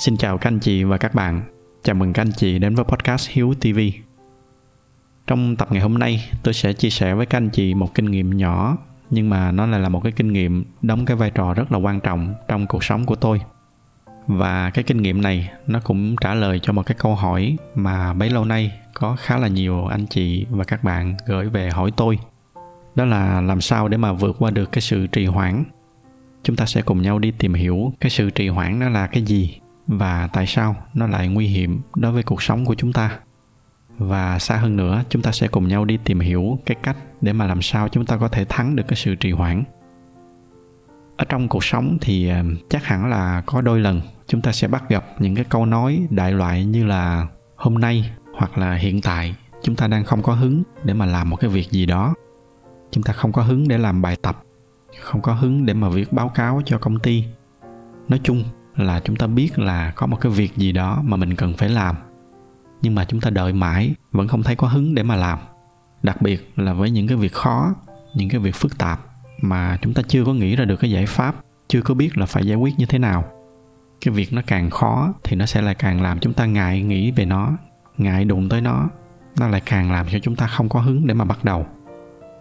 Xin chào các anh chị và các bạn. Chào mừng các anh chị đến với podcast Hiếu TV. Trong tập ngày hôm nay, tôi sẽ chia sẻ với các anh chị một kinh nghiệm nhỏ nhưng mà nó lại là một cái kinh nghiệm đóng cái vai trò rất là quan trọng trong cuộc sống của tôi. Và cái kinh nghiệm này nó cũng trả lời cho một cái câu hỏi mà bấy lâu nay có khá là nhiều anh chị và các bạn gửi về hỏi tôi. Đó là làm sao để mà vượt qua được cái sự trì hoãn chúng ta sẽ cùng nhau đi tìm hiểu cái sự trì hoãn nó là cái gì và tại sao nó lại nguy hiểm đối với cuộc sống của chúng ta? Và xa hơn nữa, chúng ta sẽ cùng nhau đi tìm hiểu cái cách để mà làm sao chúng ta có thể thắng được cái sự trì hoãn. Ở trong cuộc sống thì ờ, chắc hẳn là có đôi lần chúng ta sẽ bắt gặp những cái câu nói đại loại như là hôm nay hoặc là hiện tại chúng ta đang không có hứng để mà làm một cái việc gì đó. Chúng ta không có hứng để làm bài tập, không có hứng để mà viết báo cáo cho công ty. Nói chung là chúng ta biết là có một cái việc gì đó mà mình cần phải làm. Nhưng mà chúng ta đợi mãi, vẫn không thấy có hứng để mà làm. Đặc biệt là với những cái việc khó, những cái việc phức tạp mà chúng ta chưa có nghĩ ra được cái giải pháp, chưa có biết là phải giải quyết như thế nào. Cái việc nó càng khó thì nó sẽ lại càng làm chúng ta ngại nghĩ về nó, ngại đụng tới nó. Nó lại càng làm cho chúng ta không có hứng để mà bắt đầu.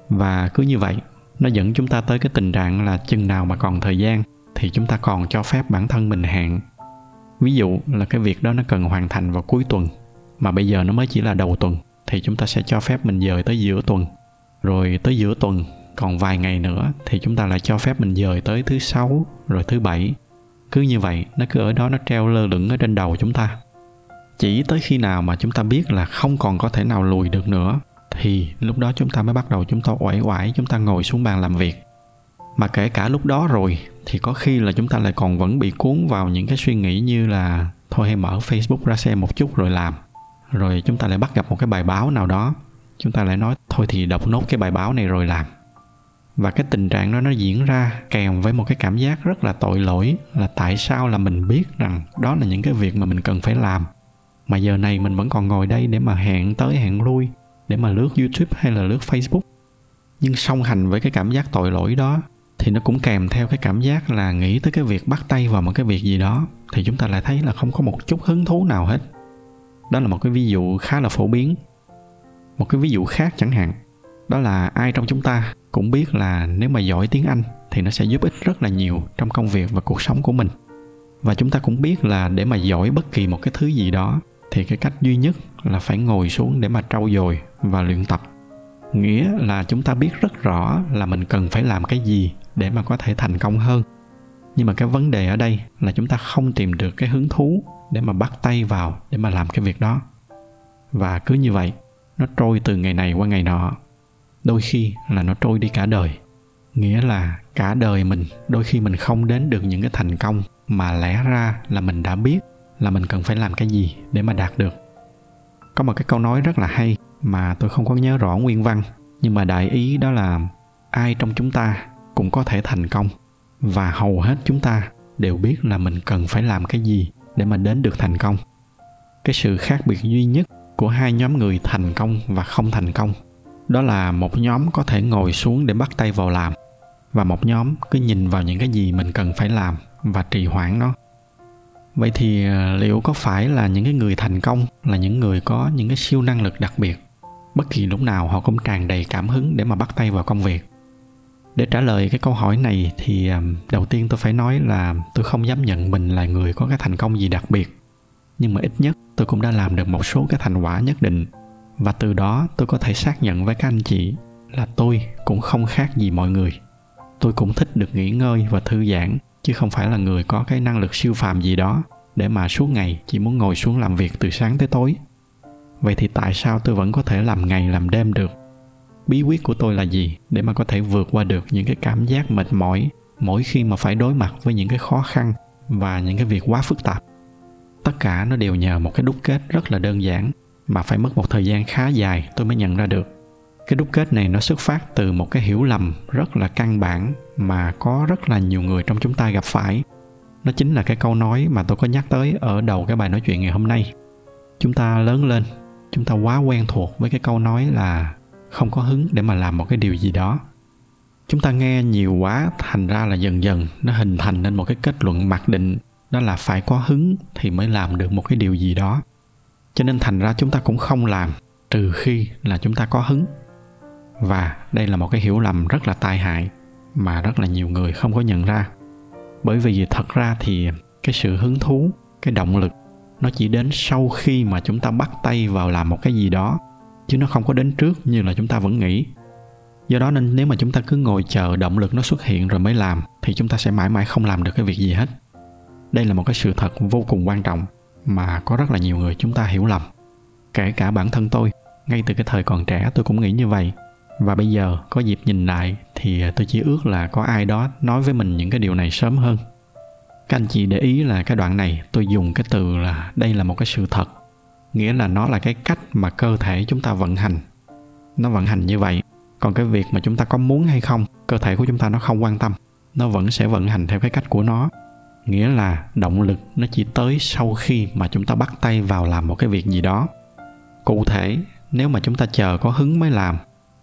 Và cứ như vậy, nó dẫn chúng ta tới cái tình trạng là chừng nào mà còn thời gian thì chúng ta còn cho phép bản thân mình hạn. Ví dụ là cái việc đó nó cần hoàn thành vào cuối tuần, mà bây giờ nó mới chỉ là đầu tuần, thì chúng ta sẽ cho phép mình dời tới giữa tuần. Rồi tới giữa tuần, còn vài ngày nữa, thì chúng ta lại cho phép mình dời tới thứ sáu, rồi thứ bảy. Cứ như vậy, nó cứ ở đó nó treo lơ lửng ở trên đầu chúng ta. Chỉ tới khi nào mà chúng ta biết là không còn có thể nào lùi được nữa, thì lúc đó chúng ta mới bắt đầu chúng ta uể oải, chúng ta ngồi xuống bàn làm việc mà kể cả lúc đó rồi, thì có khi là chúng ta lại còn vẫn bị cuốn vào những cái suy nghĩ như là, thôi hay mở facebook ra xem một chút rồi làm. Rồi chúng ta lại bắt gặp một cái bài báo nào đó. Chúng ta lại nói, thôi thì đọc nốt cái bài báo này rồi làm. Và cái tình trạng đó nó diễn ra kèm với một cái cảm giác rất là tội lỗi là tại sao là mình biết rằng đó là những cái việc mà mình cần phải làm. Mà giờ này mình vẫn còn ngồi đây để mà hẹn tới hẹn lui, để mà lướt youtube hay là lướt facebook. Nhưng song hành với cái cảm giác tội lỗi đó thì nó cũng kèm theo cái cảm giác là nghĩ tới cái việc bắt tay vào một cái việc gì đó, thì chúng ta lại thấy là không có một chút hứng thú nào hết. Đó là một cái ví dụ khá là phổ biến. Một cái ví dụ khác chẳng hạn, đó là ai trong chúng ta cũng biết là nếu mà giỏi tiếng anh thì nó sẽ giúp ích rất là nhiều trong công việc và cuộc sống của mình. Và chúng ta cũng biết là để mà giỏi bất kỳ một cái thứ gì đó thì cái cách duy nhất là phải ngồi xuống để mà trau dồi và luyện tập. Nghĩa là chúng ta biết rất rõ là mình cần phải làm cái gì để mà có thể thành công hơn. Nhưng mà cái vấn đề ở đây là chúng ta không tìm được cái hứng thú để mà bắt tay vào để mà làm cái việc đó. Và cứ như vậy, nó trôi từ ngày này qua ngày nọ. Đôi khi là nó trôi đi cả đời. Nghĩa là cả đời mình, đôi khi mình không đến được những cái thành công mà lẽ ra là mình đã biết là mình cần phải làm cái gì để mà đạt được. Có một cái câu nói rất là hay mà tôi không có nhớ rõ nguyên văn, nhưng mà đại ý đó là ai trong chúng ta cũng có thể thành công. Và hầu hết chúng ta đều biết là mình cần phải làm cái gì để mà đến được thành công. Cái sự khác biệt duy nhất của hai nhóm người thành công và không thành công, đó là một nhóm có thể ngồi xuống để bắt tay vào làm, và một nhóm cứ nhìn vào những cái gì mình cần phải làm và trì hoãn nó. Vậy thì ờ, liệu có phải là những cái người thành công là những người có những cái siêu năng lực đặc biệt? Bất kỳ lúc nào họ cũng tràn đầy cảm hứng để mà bắt tay vào công việc để trả lời cái câu hỏi này thì à, đầu tiên tôi phải nói là tôi không dám nhận mình là người có cái thành công gì đặc biệt. Nhưng mà ít nhất tôi cũng đã làm được một số cái thành quả nhất định. Và từ đó tôi có thể xác nhận với các anh chị là tôi cũng không khác gì mọi người. Tôi cũng thích được nghỉ ngơi và thư giãn, chứ không phải là người có cái năng lực siêu phàm gì đó để mà suốt ngày chỉ muốn ngồi xuống làm việc từ sáng tới tối. Vậy thì tại sao tôi vẫn có thể làm ngày làm đêm được? Bí quyết của tôi là gì để mà có thể vượt qua được những cái cảm giác mệt mỏi mỗi khi mà phải đối mặt với những cái khó khăn và những cái việc quá phức tạp? Tất cả nó đều nhờ một cái đúc kết rất là đơn giản mà phải mất một thời gian khá dài tôi mới nhận ra được. Cái đúc kết này nó xuất phát từ một cái hiểu lầm rất là căn bản mà có rất là nhiều người trong chúng ta gặp phải. Nó chính là cái câu nói mà tôi có nhắc tới ở đầu cái bài nói chuyện ngày hôm nay. Chúng ta lớn lên, chúng ta quá quen thuộc với cái câu nói là không có hứng để mà làm một cái điều gì đó. Chúng ta nghe nhiều quá, thành ra là dần dần nó hình thành nên một cái kết luận mặc định, đó là phải có hứng thì mới làm được một cái điều gì đó. Cho nên thành ra chúng ta cũng không làm, trừ khi là chúng ta có hứng. Và đây là một cái hiểu lầm rất là tai hại mà rất là nhiều người không có nhận ra. Bởi vì thật ra thì cái sự hứng thú, cái động lực, nó chỉ đến sau khi mà chúng ta bắt tay vào làm một cái gì đó chứ nó không có đến trước như là chúng ta vẫn nghĩ. Do đó nên nếu mà chúng ta cứ ngồi chờ động lực nó xuất hiện rồi mới làm, thì chúng ta sẽ mãi mãi không làm được cái việc gì hết. Đây là một cái sự thật vô cùng quan trọng mà có rất là nhiều người chúng ta hiểu lầm. Kể cả bản thân tôi, ngay từ cái thời còn trẻ tôi cũng nghĩ như vậy. Và bây giờ có dịp nhìn lại thì tôi chỉ ước là có ai đó nói với mình những cái điều này sớm hơn. Các anh chị để ý là cái đoạn này tôi dùng cái từ là đây là một cái sự thật nghĩa là nó là cái cách mà cơ thể chúng ta vận hành. Nó vận hành như vậy. Còn cái việc mà chúng ta có muốn hay không, cơ thể của chúng ta nó không quan tâm. Nó vẫn sẽ vận hành theo cái cách của nó. Nghĩa là động lực nó chỉ tới sau khi mà chúng ta bắt tay vào làm một cái việc gì đó. Cụ thể, nếu mà chúng ta chờ có hứng mới làm,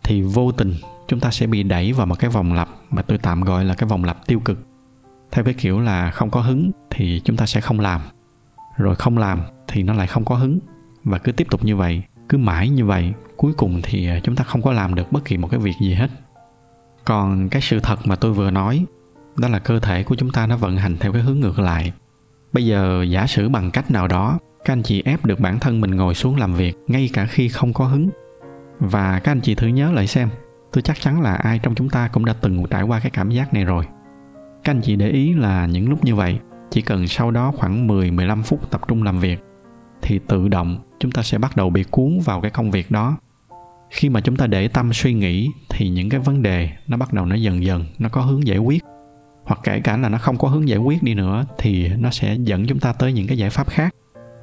thì vô tình chúng ta sẽ bị đẩy vào một cái vòng lặp mà tôi tạm gọi là cái vòng lặp tiêu cực. Theo cái kiểu là không có hứng thì chúng ta sẽ không làm. Rồi không làm thì nó lại không có hứng và cứ tiếp tục như vậy, cứ mãi như vậy, cuối cùng thì à, chúng ta không có làm được bất kỳ một cái việc gì hết. Còn cái sự thật mà tôi vừa nói, đó là cơ thể của chúng ta nó vận hành theo cái hướng ngược lại. Bây giờ, giả sử bằng cách nào đó, các anh chị ép được bản thân mình ngồi xuống làm việc ngay cả khi không có hứng. Và các anh chị thử nhớ lại xem, tôi chắc chắn là ai trong chúng ta cũng đã từng trải qua cái cảm giác này rồi. Các anh chị để ý là những lúc như vậy, chỉ cần sau đó khoảng 10-15 phút tập trung làm việc thì tự động chúng ta sẽ bắt đầu bị cuốn vào cái công việc đó. Khi mà chúng ta để tâm suy nghĩ thì những cái vấn đề nó bắt đầu nó dần dần nó có hướng giải quyết. Hoặc kể cả là nó không có hướng giải quyết đi nữa thì nó sẽ dẫn chúng ta tới những cái giải pháp khác.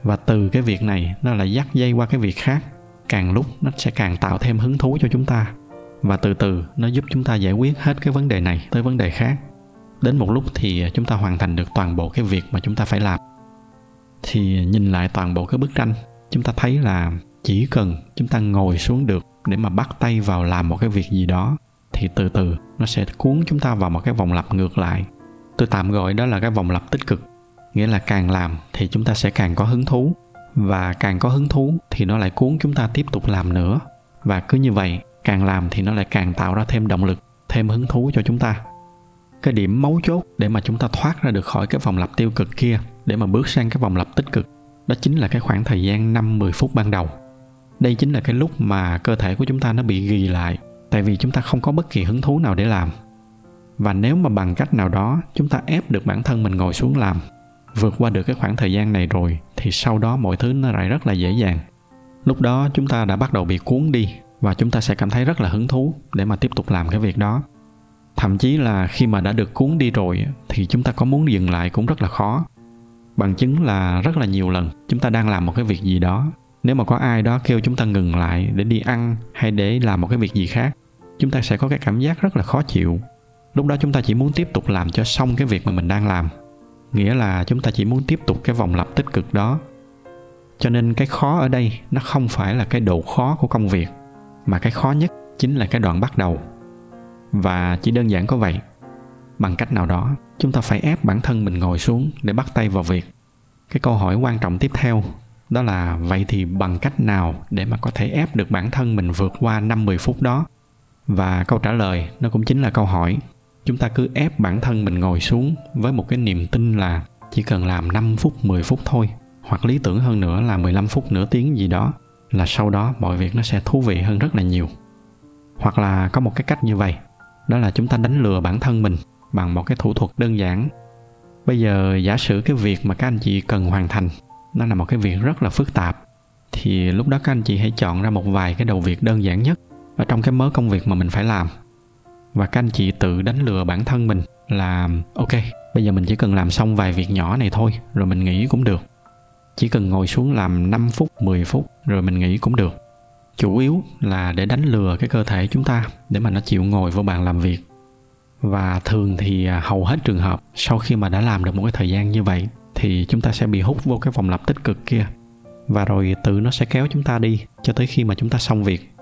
Và từ cái việc này nó lại dắt dây qua cái việc khác. Càng lúc nó sẽ càng tạo thêm hứng thú cho chúng ta. Và từ từ nó giúp chúng ta giải quyết hết cái vấn đề này tới vấn đề khác. Đến một lúc thì chúng ta hoàn thành được toàn bộ cái việc mà chúng ta phải làm thì nhìn lại toàn bộ cái bức tranh, chúng ta thấy là chỉ cần chúng ta ngồi xuống được để mà bắt tay vào làm một cái việc gì đó, thì từ từ nó sẽ cuốn chúng ta vào một cái vòng lặp ngược lại. Tôi tạm gọi đó là cái vòng lặp tích cực, nghĩa là càng làm thì chúng ta sẽ càng có hứng thú, và càng có hứng thú thì nó lại cuốn chúng ta tiếp tục làm nữa. Và cứ như vậy, càng làm thì nó lại càng tạo ra thêm động lực, thêm hứng thú cho chúng ta cái điểm mấu chốt để mà chúng ta thoát ra được khỏi cái vòng lặp tiêu cực kia, để mà bước sang cái vòng lặp tích cực, đó chính là cái khoảng thời gian 5-10 phút ban đầu. Đây chính là cái lúc mà cơ thể của chúng ta nó bị ghi lại, tại vì chúng ta không có bất kỳ hứng thú nào để làm. Và nếu mà bằng cách nào đó, chúng ta ép được bản thân mình ngồi xuống làm, vượt qua được cái khoảng thời gian này rồi, thì sau đó mọi thứ nó lại rất là dễ dàng. Lúc đó chúng ta đã bắt đầu bị cuốn đi, và chúng ta sẽ cảm thấy rất là hứng thú để mà tiếp tục làm cái việc đó thậm chí là khi mà đã được cuốn đi rồi thì chúng ta có muốn dừng lại cũng rất là khó. Bằng chứng là rất là nhiều lần chúng ta đang làm một cái việc gì đó. Nếu mà có ai đó kêu chúng ta ngừng lại để đi ăn hay để làm một cái việc gì khác, chúng ta sẽ có cái cảm giác rất là khó chịu. Lúc đó chúng ta chỉ muốn tiếp tục làm cho xong cái việc mà mình đang làm. Nghĩa là chúng ta chỉ muốn tiếp tục cái vòng lặp tích cực đó. Cho nên cái khó ở đây nó không phải là cái độ khó của công việc, mà cái khó nhất chính là cái đoạn bắt đầu và chỉ đơn giản có vậy, bằng cách nào đó, chúng ta phải ép bản thân mình ngồi xuống để bắt tay vào việc. Cái câu hỏi quan trọng tiếp theo, đó là vậy thì bằng cách nào để mà có thể ép được bản thân mình vượt qua 5-10 phút đó? Và câu trả lời, nó cũng chính là câu hỏi, chúng ta cứ ép bản thân mình ngồi xuống với một cái niềm tin là chỉ cần làm 5 phút 10 phút thôi, hoặc lý tưởng hơn nữa là 15 phút nửa tiếng gì đó, là sau đó mọi việc nó sẽ thú vị hơn rất là nhiều. Hoặc là có một cái cách như vậy đó là chúng ta đánh lừa bản thân mình bằng một cái thủ thuật đơn giản. Bây giờ giả sử cái việc mà các anh chị cần hoàn thành, nó là một cái việc rất là phức tạp, thì lúc đó các anh chị hãy chọn ra một vài cái đầu việc đơn giản nhất ở trong cái mớ công việc mà mình phải làm. Và các anh chị tự đánh lừa bản thân mình là, ok, bây giờ mình chỉ cần làm xong vài việc nhỏ này thôi, rồi mình nghỉ cũng được. Chỉ cần ngồi xuống làm 5 phút 10 phút, rồi mình nghỉ cũng được chủ yếu là để đánh lừa cái cơ thể chúng ta để mà nó chịu ngồi vô bàn làm việc. Và thường thì à, hầu hết trường hợp sau khi mà đã làm được một cái thời gian như vậy thì chúng ta sẽ bị hút vô cái vòng lặp tích cực kia. Và rồi tự nó sẽ kéo chúng ta đi cho tới khi mà chúng ta xong việc.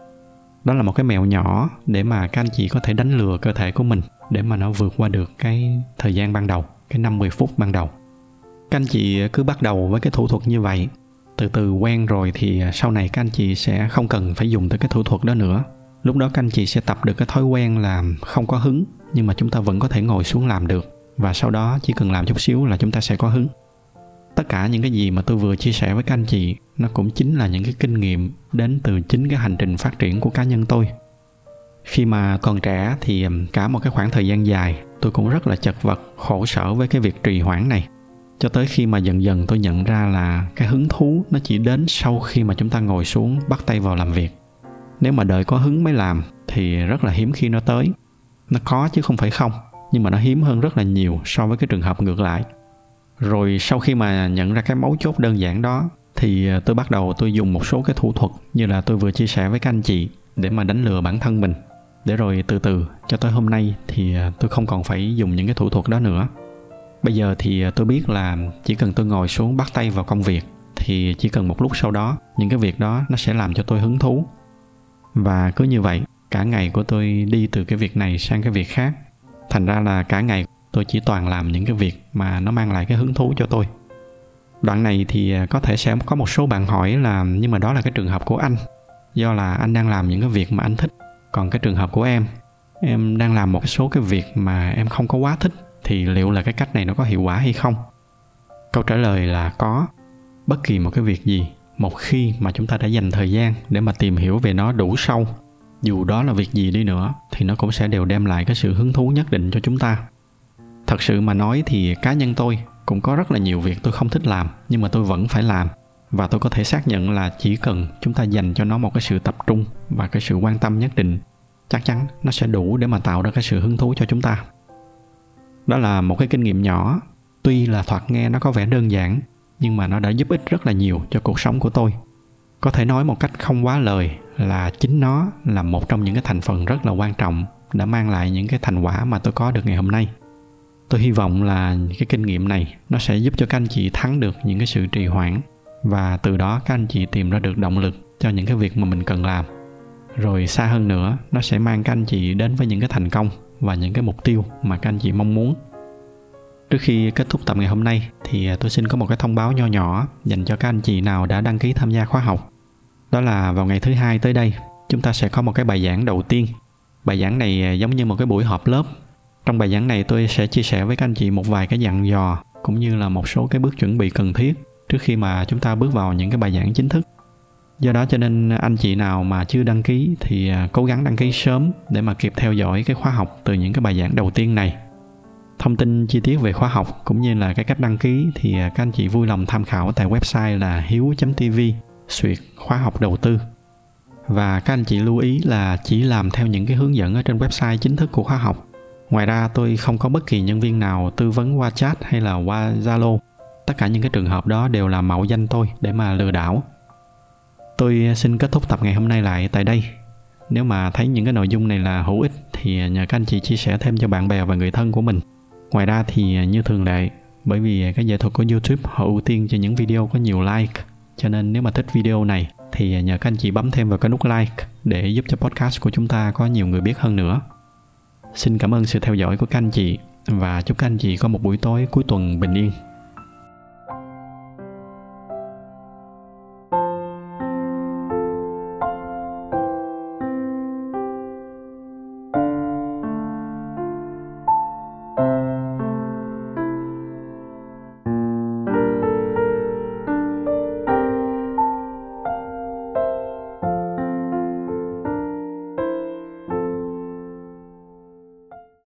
Đó là một cái mẹo nhỏ để mà các anh chị có thể đánh lừa cơ thể của mình để mà nó vượt qua được cái thời gian ban đầu, cái 50 phút ban đầu. Các anh chị cứ bắt đầu với cái thủ thuật như vậy từ từ quen rồi thì à, sau này các anh chị sẽ không cần phải dùng tới cái thủ thuật đó nữa. Lúc đó các anh chị sẽ tập được cái thói quen làm không có hứng, nhưng mà chúng ta vẫn có thể ngồi xuống làm được. Và sau đó chỉ cần làm chút xíu là chúng ta sẽ có hứng. Tất cả những cái gì mà tôi vừa chia sẻ với các anh chị, nó cũng chính là những cái kinh nghiệm đến từ chính cái hành trình phát triển của cá nhân tôi. Khi mà còn trẻ thì à, cả một cái khoảng thời gian dài, tôi cũng rất là chật vật, khổ sở với cái việc trì hoãn này cho tới khi mà dần dần tôi nhận ra là cái hứng thú nó chỉ đến sau khi mà chúng ta ngồi xuống bắt tay vào làm việc. Nếu mà đợi có hứng mới làm thì rất là hiếm khi nó tới. Nó có chứ không phải không, nhưng mà nó hiếm hơn rất là nhiều so với cái trường hợp ngược lại. Rồi sau khi mà nhận ra cái mấu chốt đơn giản đó thì ờ, tôi bắt đầu tôi dùng một số cái thủ thuật như là tôi vừa chia sẻ với các anh chị để mà đánh lừa bản thân mình. Để rồi từ từ, cho tới hôm nay thì ờ, tôi không còn phải dùng những cái thủ thuật đó nữa bây giờ thì à, tôi biết là chỉ cần tôi ngồi xuống bắt tay vào công việc thì chỉ cần một lúc sau đó, những cái việc đó nó sẽ làm cho tôi hứng thú. Và cứ như vậy, cả ngày của tôi đi từ cái việc này sang cái việc khác. Thành ra là cả ngày tôi chỉ toàn làm những cái việc mà nó mang lại cái hứng thú cho tôi. Đoạn này thì à, có thể sẽ có một số bạn hỏi là, nhưng mà đó là cái trường hợp của anh, do là anh đang làm những cái việc mà anh thích, còn cái trường hợp của em em đang làm một số cái việc mà em không có quá thích thì liệu là cái cách này nó có hiệu quả hay không? Câu trả lời là có. Bất kỳ một cái việc gì, một khi mà chúng ta đã dành thời gian để mà tìm hiểu về nó đủ sâu, dù đó là việc gì đi nữa, thì nó cũng sẽ đều đem lại cái sự hứng thú nhất định cho chúng ta. Thật sự mà nói thì cá nhân tôi cũng có rất là nhiều việc tôi không thích làm, nhưng mà tôi vẫn phải làm. Và tôi có thể xác nhận là chỉ cần chúng ta dành cho nó một cái sự tập trung và cái sự quan tâm nhất định, chắc chắn nó sẽ đủ để mà tạo ra cái sự hứng thú cho chúng ta đó là một cái kinh nghiệm nhỏ. Tuy là thoạt nghe nó có vẻ đơn giản, nhưng mà nó đã giúp ích rất là nhiều cho cuộc sống của tôi. Có thể nói một cách không quá lời là chính nó là một trong những cái thành phần rất là quan trọng đã mang lại những cái thành quả mà tôi có được ngày hôm nay. Tôi hy vọng là cái kinh nghiệm này nó sẽ giúp cho các anh chị thắng được những cái sự trì hoãn và từ đó các anh chị tìm ra được động lực cho những cái việc mà mình cần làm. Rồi xa hơn nữa, nó sẽ mang các anh chị đến với những cái thành công và những cái mục tiêu mà các anh chị mong muốn. Trước khi kết thúc tập ngày hôm nay thì à, tôi xin có một cái thông báo nho nhỏ dành cho các anh chị nào đã đăng ký tham gia khóa học. Đó là vào ngày thứ hai tới đây, chúng ta sẽ có một cái bài giảng đầu tiên. Bài giảng này à, giống như một cái buổi họp lớp. Trong bài giảng này tôi sẽ chia sẻ với các anh chị một vài cái dặn dò, cũng như là một số cái bước chuẩn bị cần thiết trước khi mà chúng ta bước vào những cái bài giảng chính thức do đó cho nên anh chị nào mà chưa đăng ký thì à, cố gắng đăng ký sớm để mà kịp theo dõi cái khóa học từ những cái bài giảng đầu tiên này. Thông tin chi tiết về khóa học cũng như là cái cách đăng ký thì à, các anh chị vui lòng tham khảo tại website là hiếu.tv suyệt khóa học đầu tư. Và các anh chị lưu ý là chỉ làm theo những cái hướng dẫn ở trên website chính thức của khóa học. Ngoài ra tôi không có bất kỳ nhân viên nào tư vấn qua chat hay là qua zalo. Tất cả những cái trường hợp đó đều là mạo danh tôi để mà lừa đảo tôi à, xin kết thúc tập ngày hôm nay lại tại đây. Nếu mà thấy những cái nội dung này là hữu ích thì à, nhờ các anh chị chia sẻ thêm cho bạn bè và người thân của mình. Ngoài ra thì à, như thường lệ, bởi vì cái nghệ thuật của youtube họ ưu tiên cho những video có nhiều like, cho nên nếu mà thích video này thì nhờ các anh chị bấm thêm vào cái nút like để giúp cho podcast của chúng ta có nhiều người biết hơn nữa. Xin cảm ơn sự theo dõi của các anh chị và chúc các anh chị có một buổi tối cuối tuần bình yên.